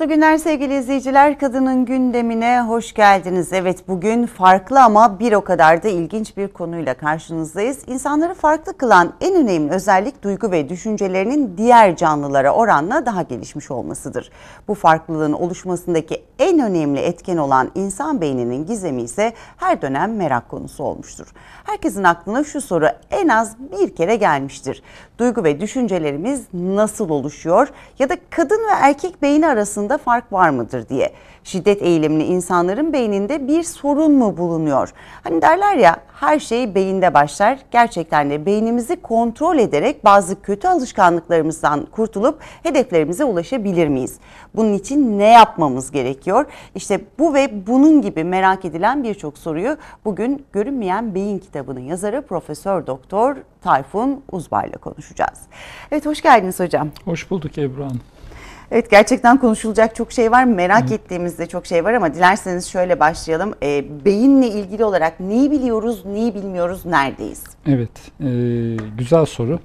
Mutlu günler sevgili izleyiciler. Kadının gündemine hoş geldiniz. Evet bugün farklı ama bir o kadar da ilginç bir konuyla karşınızdayız. İnsanları farklı kılan en önemli özellik duygu ve düşüncelerinin diğer canlılara oranla daha gelişmiş olmasıdır. Bu farklılığın oluşmasındaki en önemli etken olan insan beyninin gizemi ise her dönem merak konusu olmuştur. Herkesin aklına şu soru en az bir kere gelmiştir. Duygu ve düşüncelerimiz nasıl oluşuyor ya da kadın ve erkek beyni arasında fark var mıdır diye. Şiddet eğilimli insanların beyninde bir sorun mu bulunuyor? Hani derler ya her şey beyinde başlar. Gerçekten de beynimizi kontrol ederek bazı kötü alışkanlıklarımızdan kurtulup hedeflerimize ulaşabilir miyiz? Bunun için ne yapmamız gerekiyor? İşte bu ve bunun gibi merak edilen birçok soruyu bugün Görünmeyen Beyin kitabının yazarı Profesör Doktor Tayfun Uzbar ile konuşacağız. Evet hoş geldiniz hocam. Hoş bulduk Ebru Hanım. Evet gerçekten konuşulacak çok şey var. Merak Hı. ettiğimizde çok şey var ama dilerseniz şöyle başlayalım. E, beyinle ilgili olarak neyi biliyoruz, neyi bilmiyoruz, neredeyiz? Evet, e, güzel soru.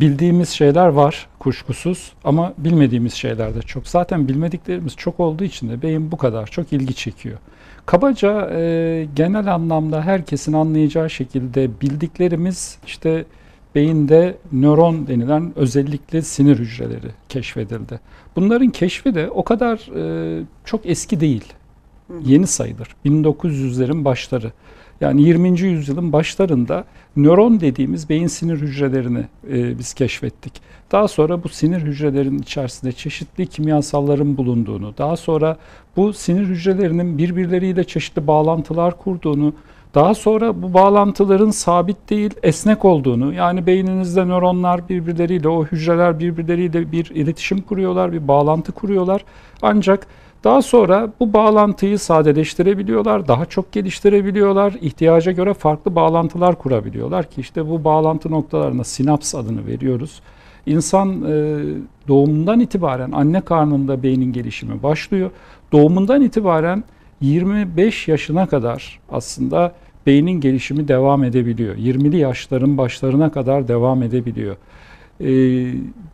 Bildiğimiz şeyler var kuşkusuz ama bilmediğimiz şeyler de çok. Zaten bilmediklerimiz çok olduğu için de beyin bu kadar çok ilgi çekiyor. Kabaca e, genel anlamda herkesin anlayacağı şekilde bildiklerimiz işte beyinde nöron denilen özellikle sinir hücreleri keşfedildi. Bunların keşfi de o kadar e, çok eski değil. Yeni sayılır. 1900'lerin başları. Yani 20. yüzyılın başlarında nöron dediğimiz beyin sinir hücrelerini e, biz keşfettik. Daha sonra bu sinir hücrelerinin içerisinde çeşitli kimyasalların bulunduğunu, daha sonra bu sinir hücrelerinin birbirleriyle çeşitli bağlantılar kurduğunu, daha sonra bu bağlantıların sabit değil, esnek olduğunu, yani beyninizde nöronlar birbirleriyle, o hücreler birbirleriyle bir iletişim kuruyorlar, bir bağlantı kuruyorlar. Ancak daha sonra bu bağlantıyı sadeleştirebiliyorlar, daha çok geliştirebiliyorlar, ihtiyaca göre farklı bağlantılar kurabiliyorlar ki işte bu bağlantı noktalarına sinaps adını veriyoruz. İnsan e, doğumundan itibaren anne karnında beynin gelişimi başlıyor. Doğumundan itibaren 25 yaşına kadar aslında beynin gelişimi devam edebiliyor. 20'li yaşların başlarına kadar devam edebiliyor. E,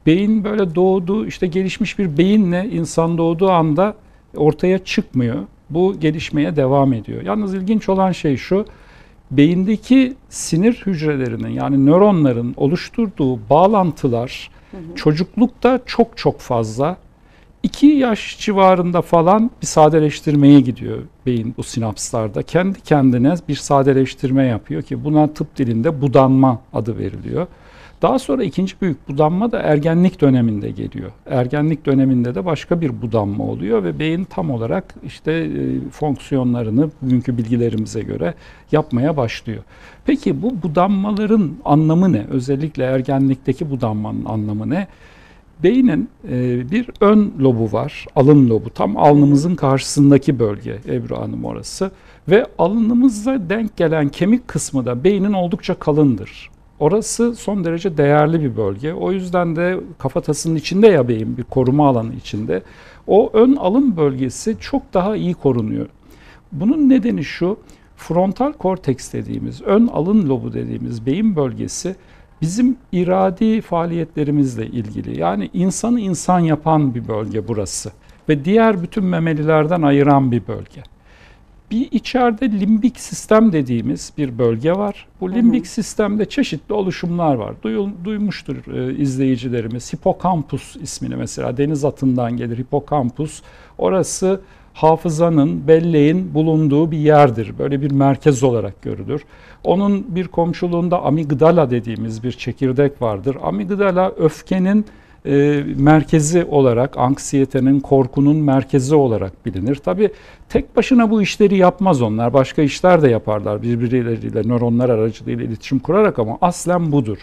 beyin böyle doğdu, işte gelişmiş bir beyinle insan doğduğu anda ortaya çıkmıyor. Bu gelişmeye devam ediyor. Yalnız ilginç olan şey şu, beyindeki sinir hücrelerinin yani nöronların oluşturduğu bağlantılar hı hı. çocuklukta çok çok fazla. 2 yaş civarında falan bir sadeleştirmeye gidiyor beyin bu sinapslarda. Kendi kendine bir sadeleştirme yapıyor ki buna tıp dilinde budanma adı veriliyor. Daha sonra ikinci büyük budanma da ergenlik döneminde geliyor. Ergenlik döneminde de başka bir budanma oluyor ve beyin tam olarak işte e, fonksiyonlarını bugünkü bilgilerimize göre yapmaya başlıyor. Peki bu budanmaların anlamı ne? Özellikle ergenlikteki budanmanın anlamı ne? Beynin e, bir ön lobu var, alın lobu. Tam alnımızın karşısındaki bölge Ebru Hanım orası. Ve alnımıza denk gelen kemik kısmı da beynin oldukça kalındır. Orası son derece değerli bir bölge. O yüzden de kafatasının içinde ya beyin bir koruma alanı içinde. O ön alın bölgesi çok daha iyi korunuyor. Bunun nedeni şu, frontal korteks dediğimiz, ön alın lobu dediğimiz beyin bölgesi bizim iradi faaliyetlerimizle ilgili. Yani insanı insan yapan bir bölge burası ve diğer bütün memelilerden ayıran bir bölge. Bir içeride limbik sistem dediğimiz bir bölge var. Bu limbik hı hı. sistemde çeşitli oluşumlar var. Duyul, duymuştur e, izleyicilerimiz. Hipokampus ismini mesela deniz atından gelir hipokampus. Orası hafızanın, belleğin bulunduğu bir yerdir. Böyle bir merkez olarak görülür. Onun bir komşuluğunda amigdala dediğimiz bir çekirdek vardır. Amigdala öfkenin e, merkezi olarak, anksiyetenin, korkunun merkezi olarak bilinir. Tabi tek başına bu işleri yapmaz onlar. Başka işler de yaparlar birbirleriyle, nöronlar aracılığıyla iletişim kurarak ama aslen budur.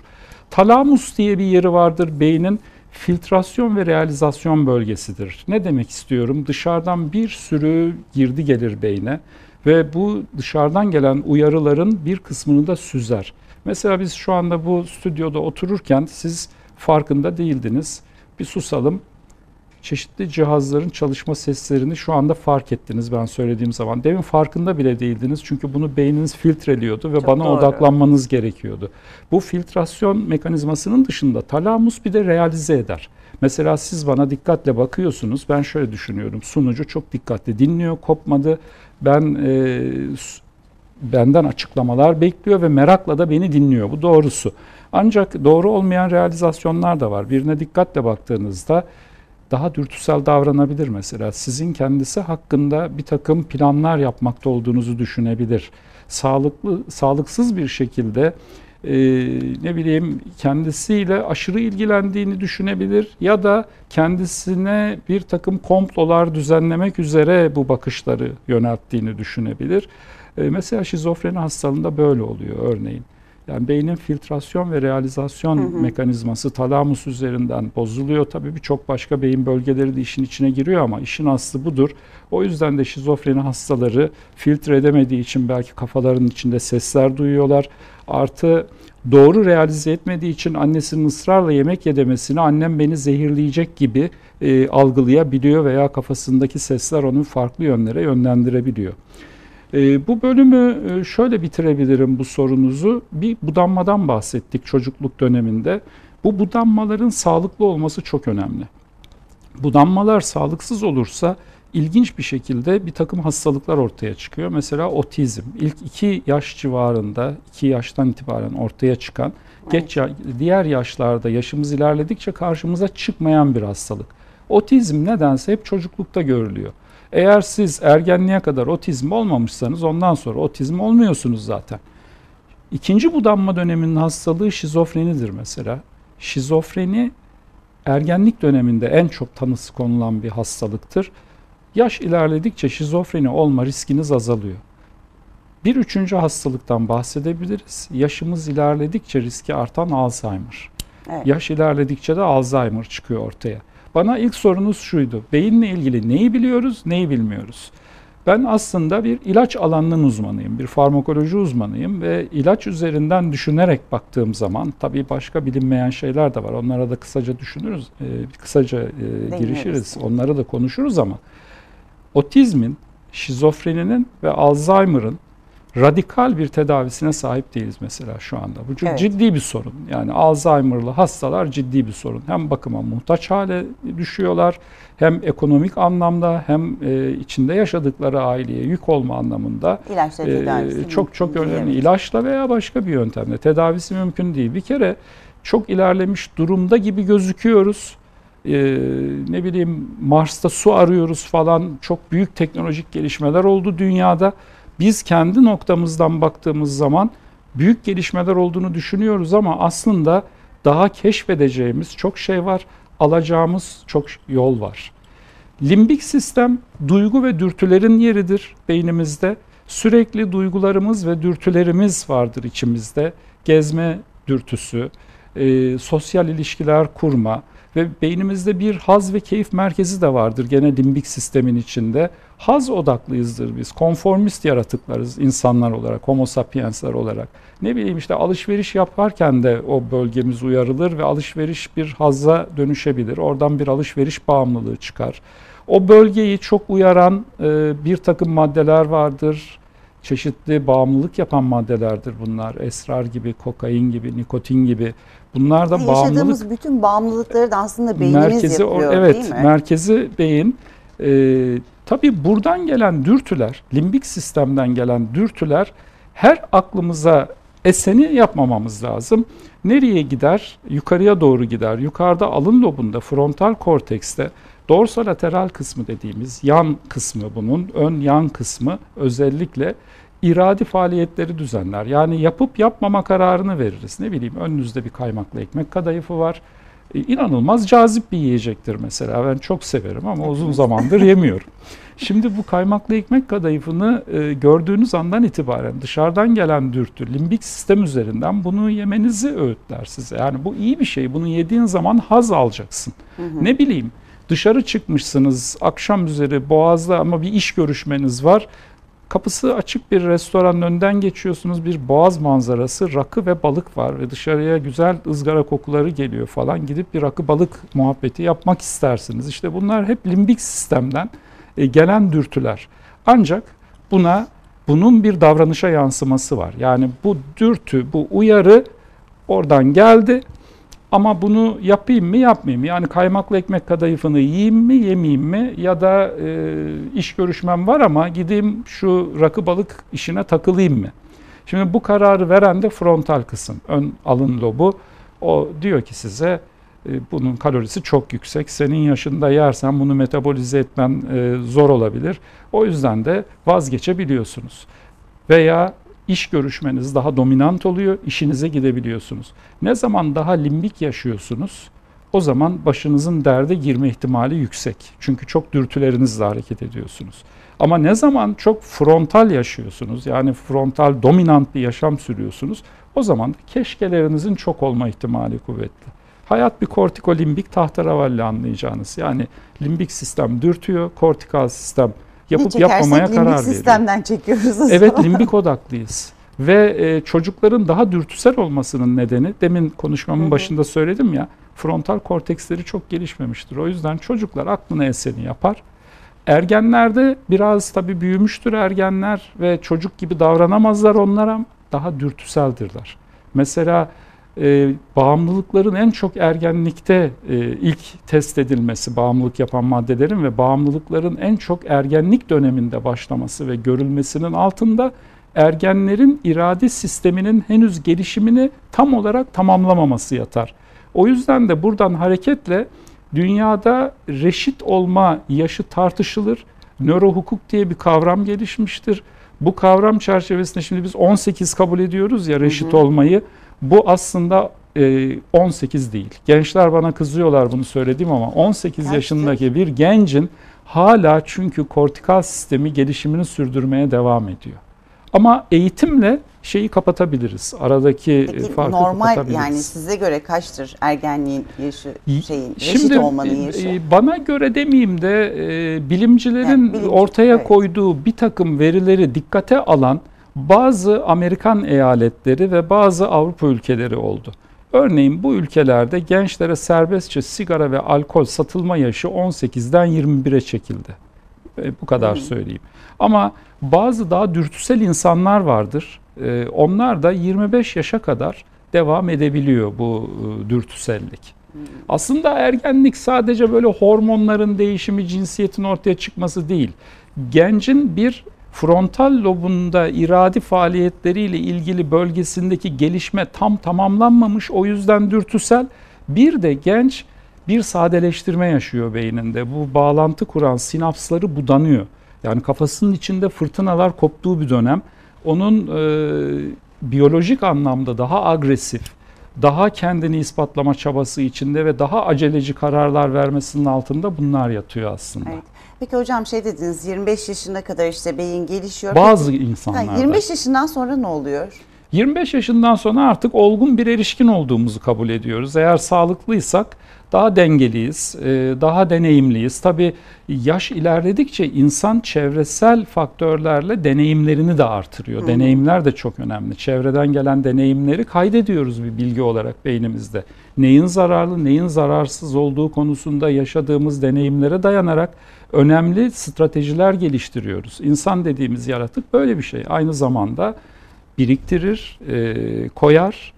Talamus diye bir yeri vardır beynin filtrasyon ve realizasyon bölgesidir. Ne demek istiyorum? Dışarıdan bir sürü girdi gelir beyne ve bu dışarıdan gelen uyarıların bir kısmını da süzer. Mesela biz şu anda bu stüdyoda otururken siz farkında değildiniz. Bir susalım. Çeşitli cihazların çalışma seslerini şu anda fark ettiniz ben söylediğim zaman. Demin farkında bile değildiniz çünkü bunu beyniniz filtreliyordu ve Çok bana doğru. odaklanmanız gerekiyordu. Bu filtrasyon mekanizmasının dışında talamus bir de realize eder. Mesela siz bana dikkatle bakıyorsunuz. Ben şöyle düşünüyorum. Sunucu çok dikkatli dinliyor, kopmadı. Ben e, benden açıklamalar bekliyor ve merakla da beni dinliyor. Bu doğrusu. Ancak doğru olmayan realizasyonlar da var. Birine dikkatle baktığınızda daha dürtüsel davranabilir mesela. Sizin kendisi hakkında bir takım planlar yapmakta olduğunuzu düşünebilir. Sağlıklı, sağlıksız bir şekilde e, ne bileyim kendisiyle aşırı ilgilendiğini düşünebilir ya da kendisine bir takım komplolar düzenlemek üzere bu bakışları yönelttiğini düşünebilir. E, mesela şizofreni hastalığında böyle oluyor örneğin. Yani beynin filtrasyon ve realizasyon Hı hı. mekanizması talamus üzerinden bozuluyor. Tabii birçok başka beyin bölgeleri de işin içine giriyor ama işin aslı budur. O yüzden de şizofreni hastaları filtre edemediği için belki kafalarının içinde sesler duyuyorlar. Artı doğru realize etmediği için annesinin ısrarla yemek yedemesini annem beni zehirleyecek gibi e, algılayabiliyor veya kafasındaki sesler onu farklı yönlere yönlendirebiliyor. E, bu bölümü e, şöyle bitirebilirim bu sorunuzu. Bir budanmadan bahsettik çocukluk döneminde. Bu budanmaların sağlıklı olması çok önemli. Budanmalar sağlıksız olursa ilginç bir şekilde bir takım hastalıklar ortaya çıkıyor. Mesela otizm ilk iki yaş civarında, iki yaştan itibaren ortaya çıkan, geç ya- diğer yaşlarda yaşımız ilerledikçe karşımıza çıkmayan bir hastalık. Otizm nedense hep çocuklukta görülüyor. Eğer siz ergenliğe kadar otizm olmamışsanız ondan sonra otizm olmuyorsunuz zaten. İkinci budanma döneminin hastalığı şizofrenidir mesela. Şizofreni ergenlik döneminde en çok tanısı konulan bir hastalıktır. Yaş ilerledikçe şizofreni olma riskiniz azalıyor. Bir üçüncü hastalıktan bahsedebiliriz. Yaşımız ilerledikçe riski artan Alzheimer. Evet. Yaş ilerledikçe de Alzheimer çıkıyor ortaya. Bana ilk sorunuz şuydu. Beyinle ilgili neyi biliyoruz, neyi bilmiyoruz? Ben aslında bir ilaç alanının uzmanıyım, bir farmakoloji uzmanıyım ve ilaç üzerinden düşünerek baktığım zaman tabii başka bilinmeyen şeyler de var. Onlara da kısaca düşünürüz, e, kısaca e, girişiriz, onları da konuşuruz ama otizmin, şizofreninin ve Alzheimer'ın radikal bir tedavisine sahip değiliz mesela şu anda. Bu çok Evet. ciddi bir sorun. Yani Alzheimer'lı hastalar ciddi bir sorun. Hem bakıma muhtaç hale düşüyorlar, hem ekonomik anlamda hem e, içinde yaşadıkları aileye yük olma anlamında İlaçla e, tedavisi çok çok değil, önemli. evet. İlaçla veya başka bir yöntemle tedavisi mümkün değil. Bir kere çok ilerlemiş durumda gibi gözüküyoruz. E, ne bileyim Mars'ta su arıyoruz falan. Çok büyük teknolojik gelişmeler oldu dünyada. Biz kendi noktamızdan baktığımız zaman büyük gelişmeler olduğunu düşünüyoruz ama aslında daha keşfedeceğimiz çok şey var. Alacağımız çok yol var. Limbik sistem duygu ve dürtülerin yeridir beynimizde. Sürekli duygularımız ve dürtülerimiz vardır içimizde. Gezme dürtüsü, e, sosyal ilişkiler kurma ve beynimizde bir haz ve keyif merkezi de vardır gene limbik sistemin içinde. Haz odaklıyızdır biz. Konformist yaratıklarız insanlar olarak, homo sapiensler olarak. Ne bileyim işte alışveriş yaparken de o bölgemiz uyarılır ve alışveriş bir hazza dönüşebilir. Oradan bir alışveriş bağımlılığı çıkar. O bölgeyi çok uyaran e, bir takım maddeler vardır. Çeşitli bağımlılık yapan maddelerdir bunlar. Esrar gibi, kokain gibi, nikotin gibi. Bunlar da bağımlılık Yaşadığımız bütün bağımlılıkları da aslında beynimiz merkezi yapıyor evet değil mi? merkezi beyin e, tabii buradan gelen dürtüler limbik sistemden gelen dürtüler her aklımıza eseni yapmamamız lazım. Nereye gider? Yukarıya doğru gider. Yukarıda alın lobunda, frontal kortekste dorsolateral kısmı dediğimiz yan kısmı bunun, ön yan kısmı özellikle iradi faaliyetleri düzenler. Yani yapıp yapmama kararını veririz. Ne bileyim önünüzde bir kaymaklı ekmek kadayıfı var. E, İnanılmaz cazip bir yiyecektir mesela. Ben çok severim ama uzun zamandır yemiyorum. Şimdi bu kaymaklı ekmek kadayıfını e, gördüğünüz andan itibaren dışarıdan gelen dürtü limbik sistem üzerinden bunu yemenizi öğütler size. Yani bu iyi bir şey. Bunu yediğin zaman haz alacaksın. Ne bileyim dışarı çıkmışsınız akşam üzeri boğazda ama bir iş görüşmeniz var. Kapısı açık bir restoranın önünden geçiyorsunuz. Bir boğaz manzarası, rakı ve balık var ve dışarıya güzel ızgara kokuları geliyor falan. Gidip bir rakı balık muhabbeti yapmak istersiniz. İşte bunlar hep limbik sistemden e, gelen dürtüler. Ancak buna bunun bir davranışa yansıması var. Yani bu dürtü, bu uyarı oradan geldi ama bunu yapayım mı yapmayayım mı? Yani kaymaklı ekmek kadayıfını yiyeyim mi yemeyeyim mi? Ya da e, iş görüşmem var ama gideyim şu rakı balık işine takılayım mı? Şimdi bu kararı veren de frontal kısım, ön alın lobu. O diyor ki size e, bunun kalorisi çok yüksek. Senin yaşında yersen bunu metabolize etmen e, zor olabilir. O yüzden de vazgeçebiliyorsunuz. Veya iş görüşmeniz daha dominant oluyor, işinize gidebiliyorsunuz. Ne zaman daha limbik yaşıyorsunuz, o zaman başınızın derde girme ihtimali yüksek. Çünkü çok dürtülerinizle hareket ediyorsunuz. Ama ne zaman çok frontal yaşıyorsunuz, yani frontal dominant bir yaşam sürüyorsunuz, o zaman keşkelerinizin çok olma ihtimali kuvvetli. Hayat bir kortikolimbik tahtaravalli anlayacağınız. Yani limbik sistem dürtüyor, kortikal sistem yapıp ne yapmamaya karar veriyor. sistemden çekiyoruz. o Evet zaman. limbik odaklıyız. Ve e, çocukların daha dürtüsel olmasının nedeni demin konuşmamın Hı hı. başında söyledim ya frontal korteksleri çok gelişmemiştir. O yüzden çocuklar aklına eseni yapar. Ergenlerde biraz tabii büyümüştür ergenler ve çocuk gibi davranamazlar onlara daha dürtüseldirler. Mesela e, bağımlılıkların en çok ergenlikte e, ilk test edilmesi bağımlılık yapan maddelerin ve bağımlılıkların en çok ergenlik döneminde başlaması ve görülmesinin altında ergenlerin irade sisteminin henüz gelişimini tam olarak tamamlamaması yatar. O yüzden de buradan hareketle dünyada reşit olma yaşı tartışılır. Nörohukuk diye bir kavram gelişmiştir. Bu kavram çerçevesinde şimdi biz 18 kabul ediyoruz ya reşit Hı hı. olmayı. Bu aslında e, 18 değil. Gençler bana kızıyorlar bunu söylediğim ama 18 Kaçtır? yaşındaki bir gencin hala çünkü kortikal sistemi gelişimini sürdürmeye devam ediyor. Ama eğitimle şeyi kapatabiliriz. Aradaki e, Peki farkı normal kapatabiliriz. yani size göre kaçtır ergenliğin yaşı şeyin reşit Şimdi olmanın e, yaşı? e, bana göre demeyeyim de e, bilimcilerin Yani bilimci, ortaya evet. koyduğu bir takım verileri dikkate alan bazı Amerikan eyaletleri ve bazı Avrupa ülkeleri oldu. Örneğin bu ülkelerde gençlere serbestçe sigara ve alkol satılma yaşı 18'den 21'e çekildi. E, bu kadar Hı. söyleyeyim. Ama bazı daha dürtüsel insanlar vardır. E, onlar da 25 yaşa kadar devam edebiliyor bu e, dürtüsellik. Aslında ergenlik sadece böyle hormonların değişimi, cinsiyetin ortaya çıkması değil. Gencin bir frontal lobunda iradi faaliyetleriyle ilgili bölgesindeki gelişme tam tamamlanmamış. O yüzden dürtüsel. Bir de genç bir sadeleştirme yaşıyor beyninde. Bu bağlantı kuran sinapsları budanıyor. Yani kafasının içinde fırtınalar koptuğu bir dönem. Onun e, biyolojik anlamda daha agresif, daha kendini ispatlama çabası içinde ve daha aceleci kararlar vermesinin altında bunlar yatıyor aslında. Evet. Peki hocam şey dediniz 25 yaşına kadar işte beyin gelişiyor. Bazı Peki, ha, insanlarda. 25 yaşından sonra ne oluyor? 25 yaşından sonra artık olgun bir erişkin olduğumuzu kabul ediyoruz. Eğer sağlıklıysak daha dengeliyiz, e, daha deneyimliyiz. Tabii yaş ilerledikçe insan çevresel faktörlerle deneyimlerini de artırıyor. Hı. Deneyimler de çok önemli. Çevreden gelen deneyimleri kaydediyoruz bir bilgi olarak beynimizde. Neyin zararlı, neyin zararsız olduğu konusunda yaşadığımız deneyimlere dayanarak önemli stratejiler geliştiriyoruz. İnsan dediğimiz yaratık böyle bir şey. Aynı zamanda biriktirir, e, koyar,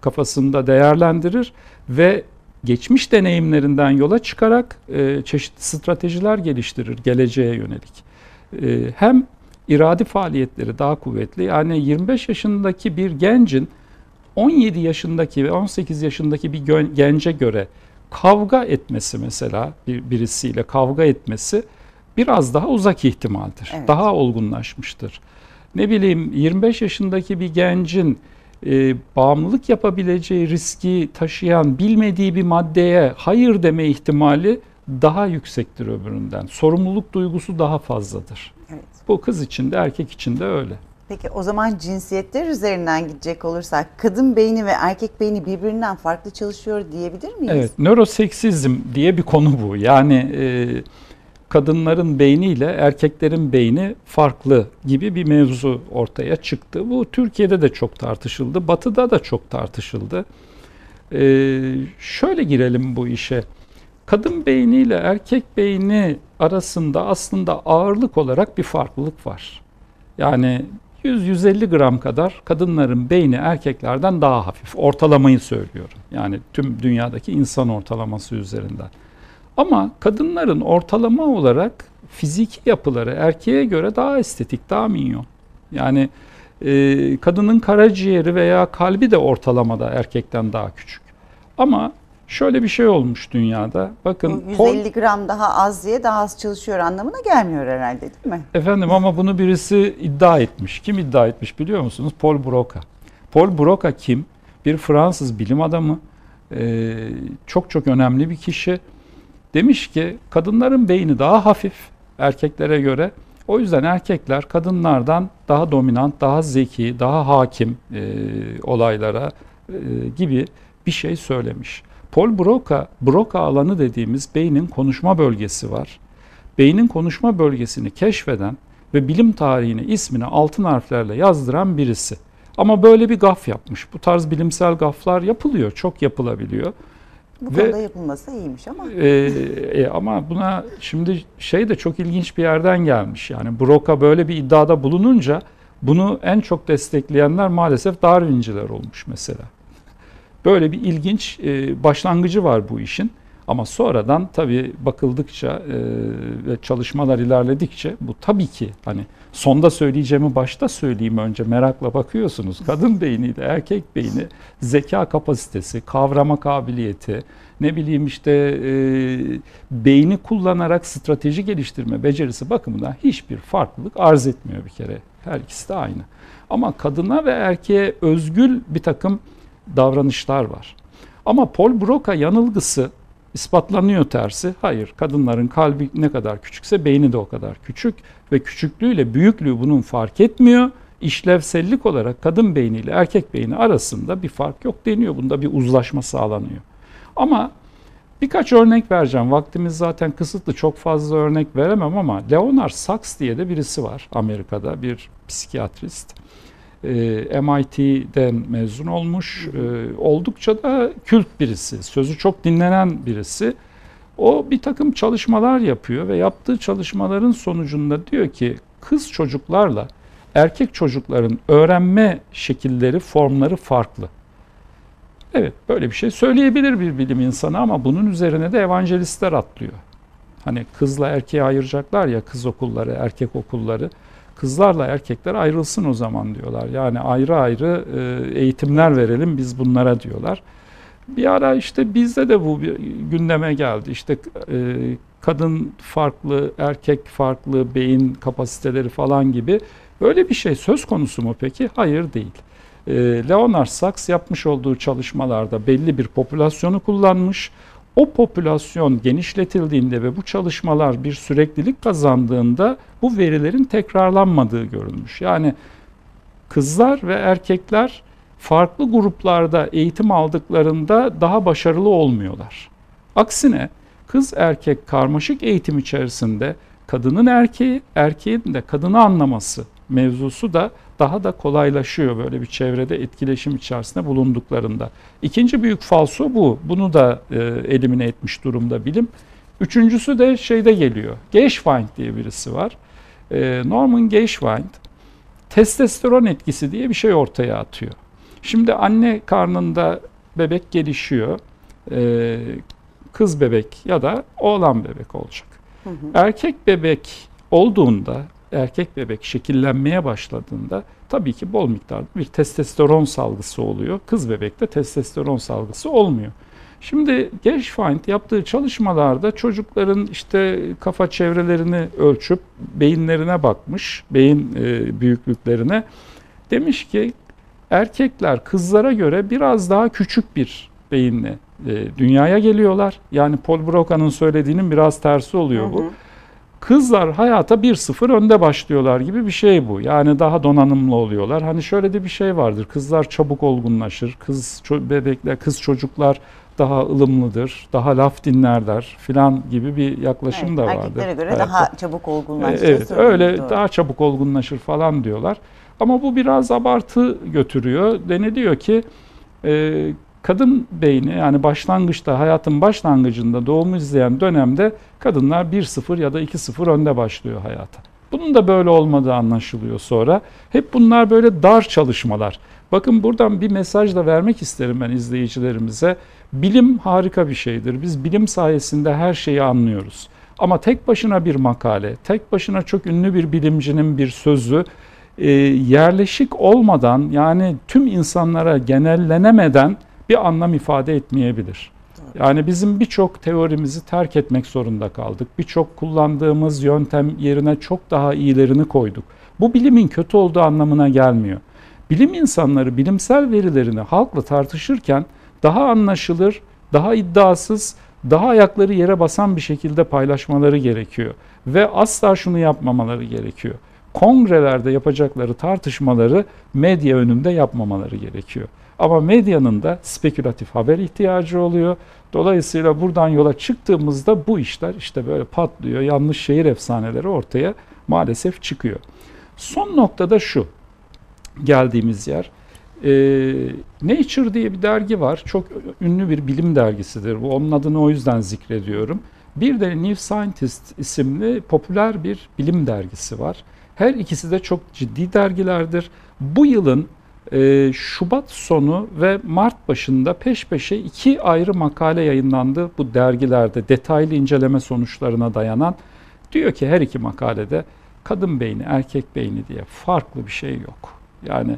kafasında değerlendirir ve geçmiş deneyimlerinden yola çıkarak e, çeşitli stratejiler geliştirir geleceğe yönelik. E, hem iradi faaliyetleri daha kuvvetli. Yani 25 yaşındaki bir gencin 17 yaşındaki ve 18 yaşındaki bir gence göre kavga etmesi mesela bir, birisiyle kavga etmesi biraz daha uzak ihtimaldir. Evet. Daha olgunlaşmıştır. Ne bileyim 25 yaşındaki bir gencin e, bağımlılık yapabileceği riski taşıyan bilmediği bir maddeye hayır deme ihtimali daha yüksektir öbüründen. Sorumluluk duygusu daha fazladır. Evet. Bu kız için de erkek için de öyle. Peki o zaman cinsiyetler üzerinden gidecek olursak kadın beyni ve erkek beyni birbirinden farklı çalışıyor diyebilir miyiz? Evet, nöroseksizm diye bir konu bu. Yani e, kadınların beyniyle erkeklerin beyni farklı gibi bir mevzu ortaya çıktı. Bu Türkiye'de de çok tartışıldı, Batı'da da çok tartışıldı. Ee, şöyle girelim bu işe. Kadın beyniyle erkek beyni arasında aslında ağırlık olarak bir farklılık var. Yani 100-150 gram kadar kadınların beyni erkeklerden daha hafif. Ortalamayı söylüyorum. Yani tüm dünyadaki insan ortalaması üzerinden. Ama kadınların ortalama olarak fiziki yapıları erkeğe göre daha estetik, daha minyon. Yani e, kadının karaciğeri veya kalbi de ortalamada erkekten daha küçük. Ama şöyle bir şey olmuş dünyada. Bakın Bu 150 gram daha az diye daha az çalışıyor anlamına gelmiyor herhalde değil mi? Efendim ama bunu birisi iddia etmiş. Kim iddia etmiş biliyor musunuz? Paul Broca. Paul Broca kim? Bir Fransız bilim adamı. Ee, çok çok önemli bir kişi. Demiş ki kadınların beyni daha hafif erkeklere göre. O yüzden erkekler kadınlardan daha dominant, daha zeki, daha hakim e, olaylara e, gibi bir şey söylemiş. Paul Broca, Broca alanı dediğimiz beynin konuşma bölgesi var. Beynin konuşma bölgesini keşfeden ve bilim tarihine ismini altın harflerle yazdıran birisi. Ama böyle bir gaf yapmış. Bu tarz bilimsel gaflar yapılıyor, çok yapılabiliyor. Bu Ve- konuda yapılmasa iyiymiş ama. Ee, e, ama buna şimdi şey de çok ilginç bir yerden gelmiş. Yani Broca böyle bir iddiada bulununca bunu en çok destekleyenler maalesef Darwinciler olmuş mesela. Böyle bir ilginç e, başlangıcı var bu işin. Ama sonradan tabii bakıldıkça e, ve çalışmalar ilerledikçe bu tabii ki hani sonda söyleyeceğimi başta söyleyeyim önce merakla bakıyorsunuz. Kadın beyniyle erkek beyni zeka kapasitesi, kavrama kabiliyeti, ne bileyim işte e, beyni kullanarak strateji geliştirme becerisi bakımından hiçbir farklılık arz etmiyor bir kere. Her ikisi de aynı. Ama kadına ve erkeğe özgül bir takım davranışlar var. Ama Paul Broca yanılgısı ispatlanıyor tersi. Hayır, kadınların kalbi ne kadar küçükse beyni de o kadar küçük ve küçüklüğüyle büyüklüğü bunun fark etmiyor. İşlevsellik olarak kadın beyniyle erkek beyni arasında bir fark yok deniyor. Bunda bir uzlaşma sağlanıyor. Ama birkaç örnek vereceğim. Vaktimiz zaten kısıtlı. Çok fazla örnek veremem ama Leonard Sachs diye de birisi var Amerika'da bir psikiyatrist. Ee, MIT'den mezun olmuş. Ee, oldukça da kült birisi. Sözü çok dinlenen birisi. O bir takım çalışmalar yapıyor ve yaptığı çalışmaların sonucunda diyor ki kız çocuklarla erkek çocukların öğrenme şekilleri, formları farklı. Evet böyle bir şey söyleyebilir bir bilim insanı ama bunun üzerine de evangelistler atlıyor. Hani kızla erkeği ayıracaklar ya kız okulları, erkek okulları. Kızlarla erkekler ayrılsın o zaman diyorlar. Yani ayrı ayrı e, eğitimler verelim biz bunlara diyorlar. Bir ara işte bizde de bu gündeme geldi. İşte e, kadın farklı, erkek farklı, beyin kapasiteleri falan gibi. Böyle bir şey söz konusu mu peki? Hayır değil. E, Leonard Sachs yapmış olduğu çalışmalarda belli bir popülasyonu kullanmış. O popülasyon genişletildiğinde ve bu çalışmalar bir süreklilik kazandığında bu verilerin tekrarlanmadığı görülmüş. Yani kızlar ve erkekler farklı gruplarda eğitim aldıklarında daha başarılı olmuyorlar. Aksine kız erkek karmaşık eğitim içerisinde kadının erkeği, erkeğin de kadını anlaması mevzusu da daha da kolaylaşıyor böyle bir çevrede etkileşim içerisinde bulunduklarında. İkinci büyük falso bu. Bunu da e, elimine etmiş durumda bilim. Üçüncüsü de şeyde geliyor. Geschwind diye birisi var. E, Norman Geschwind testosteron etkisi diye bir şey ortaya atıyor. Şimdi anne karnında bebek gelişiyor. E, kız bebek ya da oğlan bebek olacak. Hı hı. Erkek bebek olduğunda, erkek bebek şekillenmeye başladığında tabii ki bol miktarda bir testosteron salgısı oluyor. Kız bebekte testosteron salgısı olmuyor. Şimdi Geschwind yaptığı çalışmalarda çocukların işte kafa çevrelerini ölçüp beyinlerine bakmış, beyin e, büyüklüklerine. Demiş ki erkekler kızlara göre biraz daha küçük bir beyinle e, dünyaya geliyorlar. Yani Paul Broca'nın söylediğinin biraz tersi oluyor bu. Hı hı. Kızlar hayata 1-0 önde başlıyorlar gibi bir şey bu. Yani daha donanımlı oluyorlar. Hani şöyle de bir şey vardır. Kızlar çabuk olgunlaşır. Kız bebekler, kız çocuklar daha ılımlıdır, daha laf dinlerler filan gibi bir yaklaşım Evet, da vardır. erkeklere göre hayatta. daha çabuk olgunlaştığı Evet öyle doğru. daha çabuk olgunlaşır falan diyorlar. Ama bu biraz abartı götürüyor. Deniliyor ki e, kadın beyni yani başlangıçta hayatın başlangıcında doğumu izleyen dönemde kadınlar 1-0 ya da 2-0 önde başlıyor hayata. Bunun da böyle olmadığı anlaşılıyor sonra. Hep bunlar böyle dar çalışmalar. Bakın buradan bir mesaj da vermek isterim ben izleyicilerimize. Bilim harika bir şeydir. Biz bilim sayesinde her şeyi anlıyoruz. Ama tek başına bir makale, tek başına çok ünlü bir bilimcinin bir sözü e, yerleşik olmadan yani tüm insanlara genellenemeden bir anlam ifade etmeyebilir. Yani bizim birçok teorimizi terk etmek zorunda kaldık. Birçok kullandığımız yöntem yerine çok daha iyilerini koyduk. Bu bilimin kötü olduğu anlamına gelmiyor. Bilim insanları bilimsel verilerini halkla tartışırken daha anlaşılır, daha iddiasız, daha ayakları yere basan bir şekilde paylaşmaları gerekiyor. Ve asla şunu yapmamaları gerekiyor. Kongrelerde yapacakları tartışmaları medya önünde yapmamaları gerekiyor. Ama medyanın da spekülatif haber ihtiyacı oluyor. Dolayısıyla buradan yola çıktığımızda bu işler işte böyle patlıyor. Yanlış şehir efsaneleri ortaya maalesef çıkıyor. Son noktada şu geldiğimiz yer. Ee, Nature diye bir dergi var. Çok ünlü bir bilim dergisidir. Bu onun adını o yüzden zikrediyorum. Bir de New Scientist isimli popüler bir bilim dergisi var. Her ikisi de çok ciddi dergilerdir. Bu yılın e, Şubat sonu ve Mart başında peş peşe iki ayrı makale yayınlandı bu dergilerde detaylı inceleme sonuçlarına dayanan. Diyor ki her iki makalede kadın beyni, erkek beyni diye farklı bir şey yok. Yani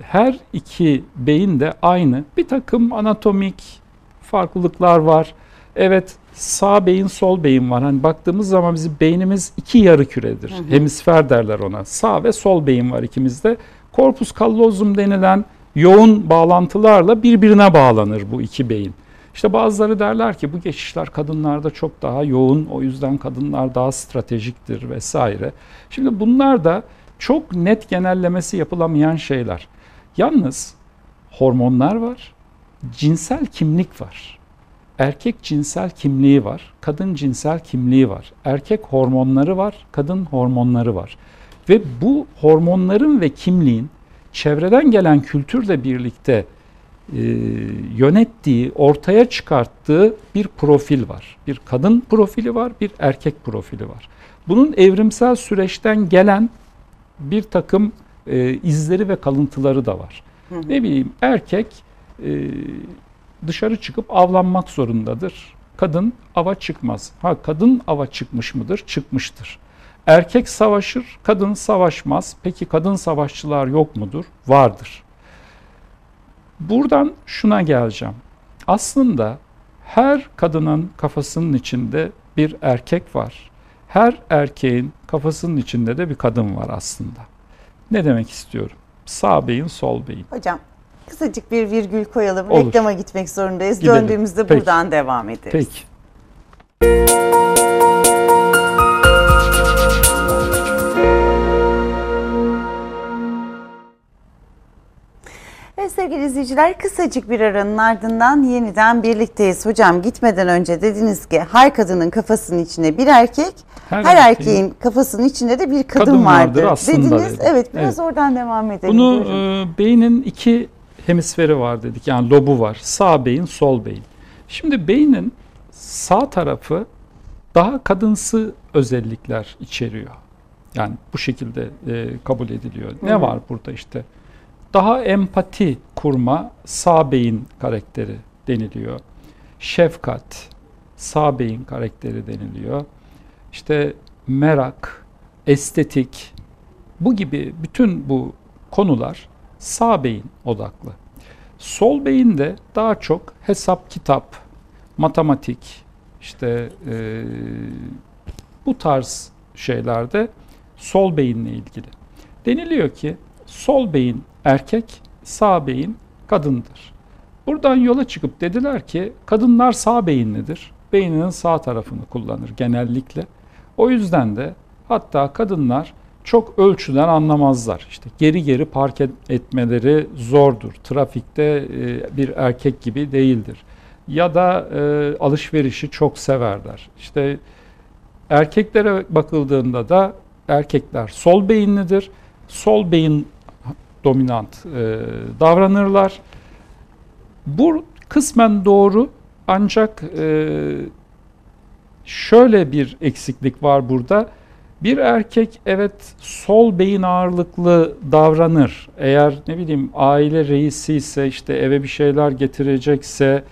her iki beyin de aynı. Bir takım anatomik farklılıklar var. Evet sağ beyin sol beyin var. Hani baktığımız zaman bizim beynimiz iki yarı küredir. Hı hı. Hemisfer derler ona. Sağ ve sol beyin var ikimizde. Corpus callosum denilen yoğun bağlantılarla birbirine bağlanır bu iki beyin. İşte bazıları derler ki bu geçişler kadınlarda çok daha yoğun. O yüzden kadınlar daha stratejiktir vesaire. Şimdi bunlar da çok net genellemesi yapılamayan şeyler. Yalnız hormonlar var, cinsel kimlik var. Erkek cinsel kimliği var, kadın cinsel kimliği var. Erkek hormonları var, kadın hormonları var. Ve bu hormonların ve kimliğin çevreden gelen kültürle birlikte e, yönettiği, ortaya çıkarttığı bir profil var. Bir kadın profili var, bir erkek profili var. Bunun evrimsel süreçten gelen bir takım e, izleri ve kalıntıları da var. Hı hı. Ne bileyim erkek e, dışarı çıkıp avlanmak zorundadır. Kadın ava çıkmaz. Ha kadın ava çıkmış mıdır? Çıkmıştır. Erkek savaşır, kadın savaşmaz. Peki kadın savaşçılar yok mudur? Vardır. Buradan şuna geleceğim. Aslında her kadının kafasının içinde bir erkek var. Her erkeğin kafasının içinde de bir kadın var aslında. Ne demek istiyorum? Sağ beyin, sol beyin. Hocam kısacık bir virgül koyalım. Olur. Reklama gitmek zorundayız. Gidelim. Döndüğümüzde Peki. buradan devam ederiz. Peki. Evet sevgili izleyiciler kısacık bir aranın ardından yeniden birlikteyiz. Hocam gitmeden önce dediniz ki her kadının kafasının içinde bir erkek, her, Her erkeğin, kafasının içinde de bir kadın, Kadın vardır vardır, dediniz. dedi. Evet biraz Evet. oradan devam edelim. Bunu e, beynin iki hemisferi var dedik. Yani lobu var. Sağ beyin, sol beyin. Şimdi beynin sağ tarafı daha kadınsı özellikler içeriyor. Yani bu şekilde e, kabul ediliyor. Ne hı. var burada işte? Daha empati kurma sağ beyin karakteri deniliyor. Şefkat sağ beyin karakteri deniliyor. İşte merak, estetik bu gibi bütün bu konular sağ beyin odaklı. Sol beyin de daha çok hesap, kitap, matematik, işte eee, bu tarz şeylerde sol beyinle ilgili. Deniliyor ki sol beyin erkek, sağ beyin kadındır. Buradan yola çıkıp dediler ki kadınlar sağ beyinlidir. Beyninin sağ tarafını kullanır genellikle. O yüzden de hatta kadınlar çok ölçüden anlamazlar. İşte geri geri park et- etmeleri zordur. Trafikte e, bir erkek gibi değildir. ya da e, alışverişi çok severler. İşte erkeklere bakıldığında da erkekler sol beyinlidir. Sol beyin dominant e, davranırlar. Bu kısmen doğru ancak şöyle bir eksiklik var burada. Bir erkek evet sol beyin ağırlıklı davranır. Eğer ne bileyim aile reisi ise işte eve bir şeyler getirecekse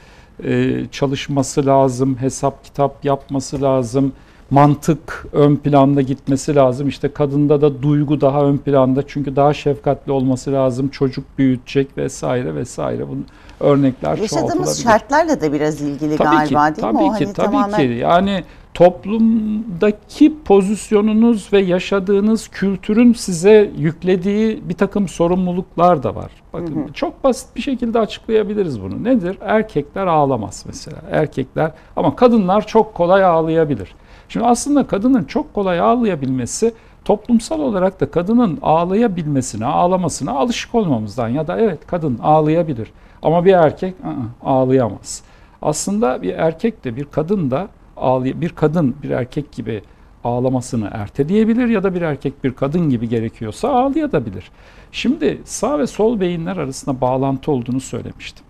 e, çalışması lazım, hesap kitap yapması lazım, mantık ön planda gitmesi lazım. İşte kadında da duygu daha ön planda çünkü daha şefkatli olması lazım. Çocuk büyütecek vesaire vesaire. Bunun örnekler Yaşadığımız çoğaltılabilir. şartlarla da biraz ilgili Tabii galiba ki, değil tabii mi? O ki, hani tabii tamamen... ki. Yani toplumdaki pozisyonunuz ve yaşadığınız kültürün size yüklediği bir takım sorumluluklar da var. Bakın Hı hı. çok basit bir şekilde açıklayabiliriz bunu. Nedir? Erkekler ağlamaz mesela. Erkekler ama kadınlar çok kolay ağlayabilir. Şimdi aslında kadının çok kolay ağlayabilmesi toplumsal olarak da kadının ağlayabilmesine, ağlamasına alışık olmamızdan ya da evet kadın ağlayabilir ama bir erkek ı-ı, ağlayamaz. Aslında bir erkek de bir kadın da ağlay bir kadın bir erkek gibi ağlamasını erteleyebilir ya da bir erkek bir kadın gibi gerekiyorsa ağlayabilir. Şimdi sağ ve sol beyinler arasında bağlantı olduğunu söylemiştim.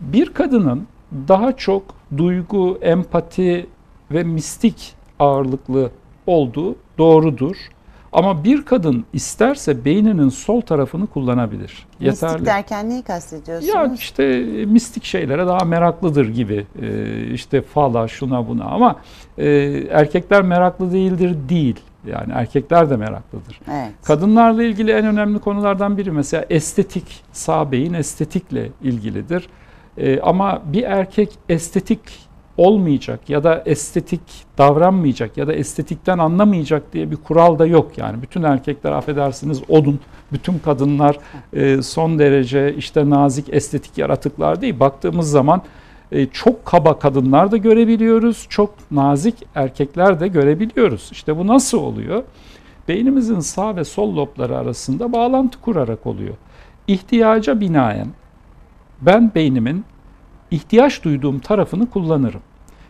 Bir kadının daha çok duygu, empati ve mistik ağırlıklı olduğu doğrudur. Ama bir kadın isterse beyninin sol tarafını kullanabilir. Mistik derken neyi kastediyorsunuz? Ya işte e, mistik şeylere daha meraklıdır gibi. Ee, işte fala şuna buna ama e, erkekler meraklı değildir değil. Yani erkekler de meraklıdır. Evet. Kadınlarla ilgili en önemli konulardan biri mesela estetik, sağ beyin estetikle ilgilidir. Ee, ama bir erkek estetik olmayacak ya da estetik davranmayacak ya da estetikten anlamayacak diye bir kural da yok yani. Bütün erkekler affedersiniz odun, bütün kadınlar e, son derece işte nazik estetik yaratıklar değil. Baktığımız zaman e, çok kaba kadınlar da görebiliyoruz, çok nazik erkekler de görebiliyoruz. İşte bu nasıl oluyor? Beynimizin sağ ve sol lobları arasında bağlantı kurarak oluyor. İhtiyaca binaen ben beynimin ihtiyaç duyduğum tarafını kullanırım.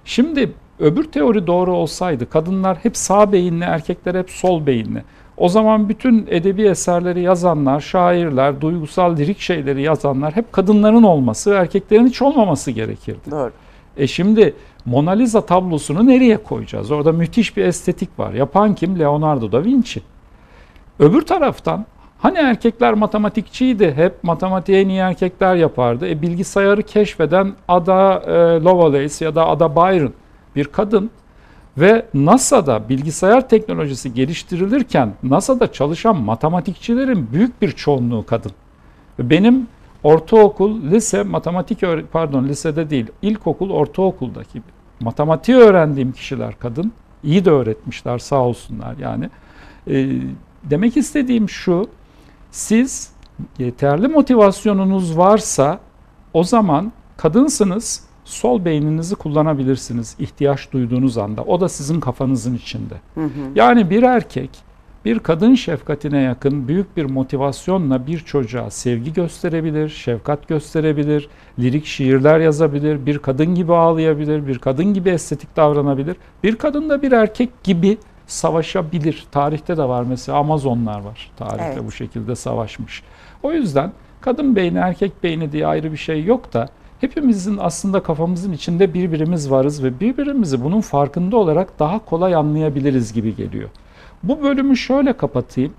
Şimdi öbür teori doğru olsaydı kadınlar hep sağ beyinli, erkekler hep sol beyinli. O zaman bütün edebi eserleri yazanlar, şairler, duygusal lirik şeyleri yazanlar hep kadınların olması, erkeklerin hiç olmaması gerekirdi. Doğru. E şimdi Mona Lisa tablosunu nereye koyacağız? Orada müthiş bir estetik var. Yapan kim? Leonardo da Vinci. Öbür taraftan hani erkekler matematikçiydi, hep matematiği en iyi erkekler yapardı. E, bilgisayarı keşfeden Ada e, Lovelace ya da Ada Byron bir kadın ve NASA'da bilgisayar teknolojisi geliştirilirken NASA'da çalışan matematikçilerin büyük bir çoğunluğu kadın. Benim ortaokul, lise, matematik pardon lisede değil, ilkokul, ortaokuldaki matematiği öğrendiğim kişiler kadın. İyi de öğretmişler sağ olsunlar yani. E, demek istediğim şu, siz yeterli motivasyonunuz varsa o zaman kadınsınız, sol beyninizi kullanabilirsiniz ihtiyaç duyduğunuz anda. O da sizin kafanızın içinde. Hı hı. Yani bir erkek bir kadın şefkatine yakın büyük bir motivasyonla bir çocuğa sevgi gösterebilir, şefkat gösterebilir, lirik şiirler yazabilir, bir kadın gibi ağlayabilir, bir kadın gibi estetik davranabilir. Bir kadın da bir erkek gibi savaşabilir. Tarihte de var mesela Amazonlar var. Tarihte Evet. bu şekilde savaşmış. O yüzden kadın beyni erkek beyni diye ayrı bir şey yok da hepimizin aslında kafamızın içinde birbirimiz varız ve birbirimizi bunun farkında olarak daha kolay anlayabiliriz gibi geliyor. Bu bölümü şöyle kapatayım.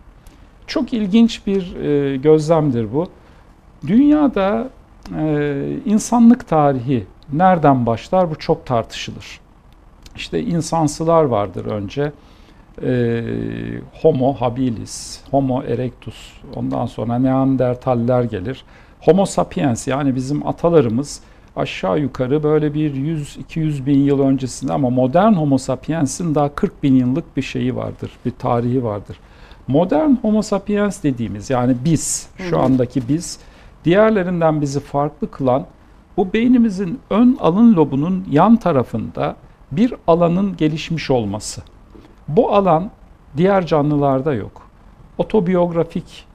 Çok ilginç bir e, gözlemdir bu. Dünyada e, insanlık tarihi nereden başlar bu çok tartışılır. İşte insansılar vardır önce. E, Homo habilis, Homo erectus, ondan sonra Neandertaller gelir. Homo sapiens yani bizim atalarımız aşağı yukarı böyle bir 100-200 bin yıl öncesinde ama modern Homo sapiens'in daha 40 bin yıllık bir şeyi vardır, bir tarihi vardır. Modern Homo sapiens dediğimiz yani biz, şu andaki biz, diğerlerinden bizi farklı kılan bu beynimizin ön alın lobunun yan tarafında bir alanın gelişmiş olması. Bu alan diğer canlılarda yok. Otobiyografik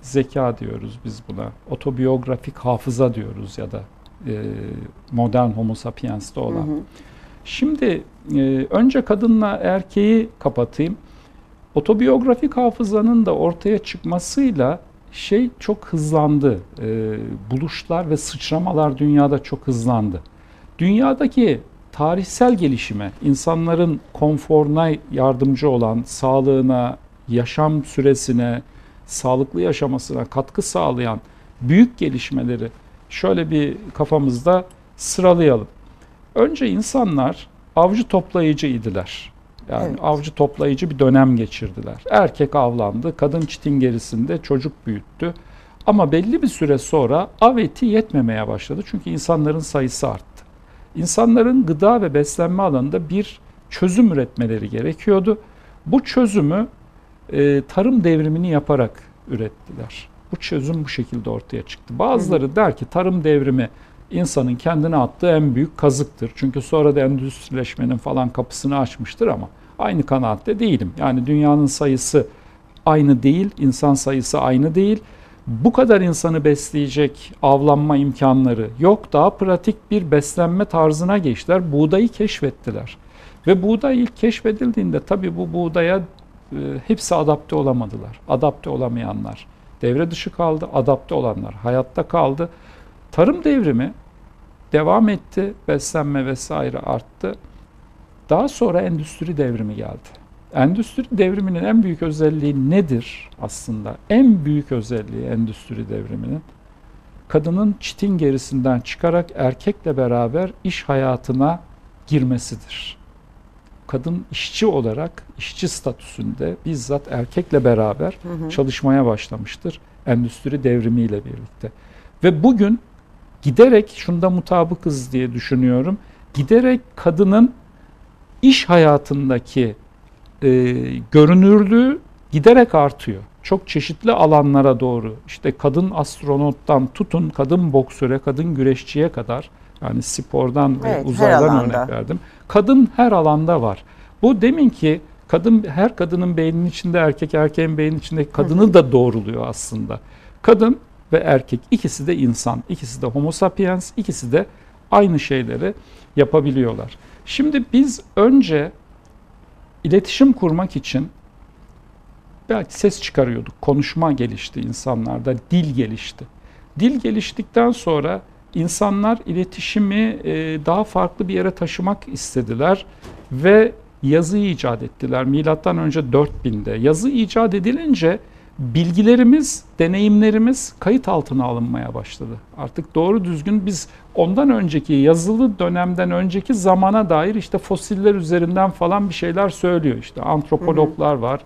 zeka diyoruz biz buna. Otobiyografik hafıza diyoruz ya da e, modern homo sapiens'te olan. Hı hı. Şimdi e, önce kadınla erkeği kapatayım. Otobiyografik hafızanın da ortaya çıkmasıyla şey çok hızlandı. E, buluşlar ve sıçramalar dünyada çok hızlandı. Dünyadaki tarihsel gelişime, insanların konforuna yardımcı olan, sağlığına, yaşam süresine, sağlıklı yaşamasına katkı sağlayan büyük gelişmeleri şöyle bir kafamızda sıralayalım. Önce insanlar avcı toplayıcı idiler. Yani evet. avcı toplayıcı bir dönem geçirdiler. Erkek avlandı, kadın çitin gerisinde çocuk büyüttü. Ama belli bir süre sonra av eti yetmemeye başladı. Çünkü insanların sayısı arttı. İnsanların gıda ve beslenme alanında bir çözüm üretmeleri gerekiyordu. Bu çözümü e, tarım devrimini yaparak ürettiler. Bu çözüm bu şekilde ortaya çıktı. Bazıları der ki tarım devrimi insanın kendine attığı en büyük kazıktır. Çünkü sonra da endüstrileşmenin falan kapısını açmıştır ama aynı kanaatte değilim. Yani dünyanın sayısı aynı değil, insan sayısı aynı değil. Bu kadar insanı besleyecek avlanma imkanları yok. Daha pratik bir beslenme tarzına geçtiler. Buğdayı keşfettiler. Ve buğday ilk keşfedildiğinde tabii bu buğdaya e, hepsi adapte olamadılar. Adapte olamayanlar devre dışı kaldı, adapte olanlar hayatta kaldı. Tarım devrimi devam etti, beslenme vesaire arttı. Daha sonra endüstri devrimi geldi. Endüstri devriminin en büyük özelliği nedir aslında? En büyük özelliği endüstri devriminin kadının çitin gerisinden çıkarak erkekle beraber iş hayatına girmesidir. Kadın işçi olarak, işçi statüsünde bizzat erkekle beraber hı hı. çalışmaya başlamıştır endüstri devrimiyle birlikte. Ve bugün giderek şunda mutabıkız diye düşünüyorum. Giderek kadının iş hayatındaki e, görünürlüğü giderek artıyor. Çok çeşitli alanlara doğru işte kadın astronottan tutun kadın boksöre, kadın güreşçiye kadar yani spordan evet, ve uzaydan örnek verdim. Kadın her alanda var. Bu demin ki kadın her kadının beyninin içinde erkek erkeğin beyninin içinde kadını da doğruluyor aslında. Kadın ve erkek ikisi de insan, ikisi de homo sapiens, ikisi de aynı şeyleri yapabiliyorlar. Şimdi biz önce iletişim kurmak için belki ses çıkarıyorduk. Konuşma gelişti insanlarda, dil gelişti. Dil geliştikten sonra insanlar iletişimi e, daha farklı bir yere taşımak istediler ve yazı icat ettiler. Milattan önce 4000'de. Yazı icat edilince bilgilerimiz, deneyimlerimiz kayıt altına alınmaya başladı. Artık doğru düzgün biz ondan önceki yazılı dönemden önceki zamana dair işte fosiller üzerinden falan bir şeyler söylüyor. İşte antropologlar var,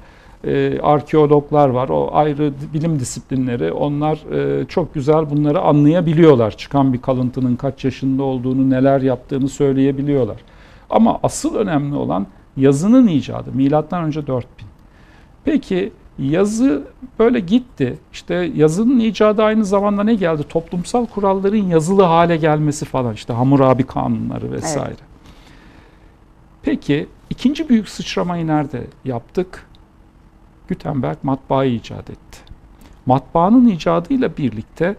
e, arkeologlar var, o ayrı bilim disiplinleri. Onlar e, çok güzel bunları anlayabiliyorlar. Çıkan bir kalıntının kaç yaşında olduğunu, neler yaptığını söyleyebiliyorlar. Ama asıl önemli olan yazının icadı. Milattan önce 4000. Peki yazı böyle gitti. İşte yazının icadı aynı zamanda ne geldi? Toplumsal kuralların yazılı hale gelmesi falan. İşte Hammurabi kanunları vesaire. Evet. Peki ikinci büyük sıçramayı nerede yaptık? Gutenberg matbaayı icat etti. Matbaanın icadıyla birlikte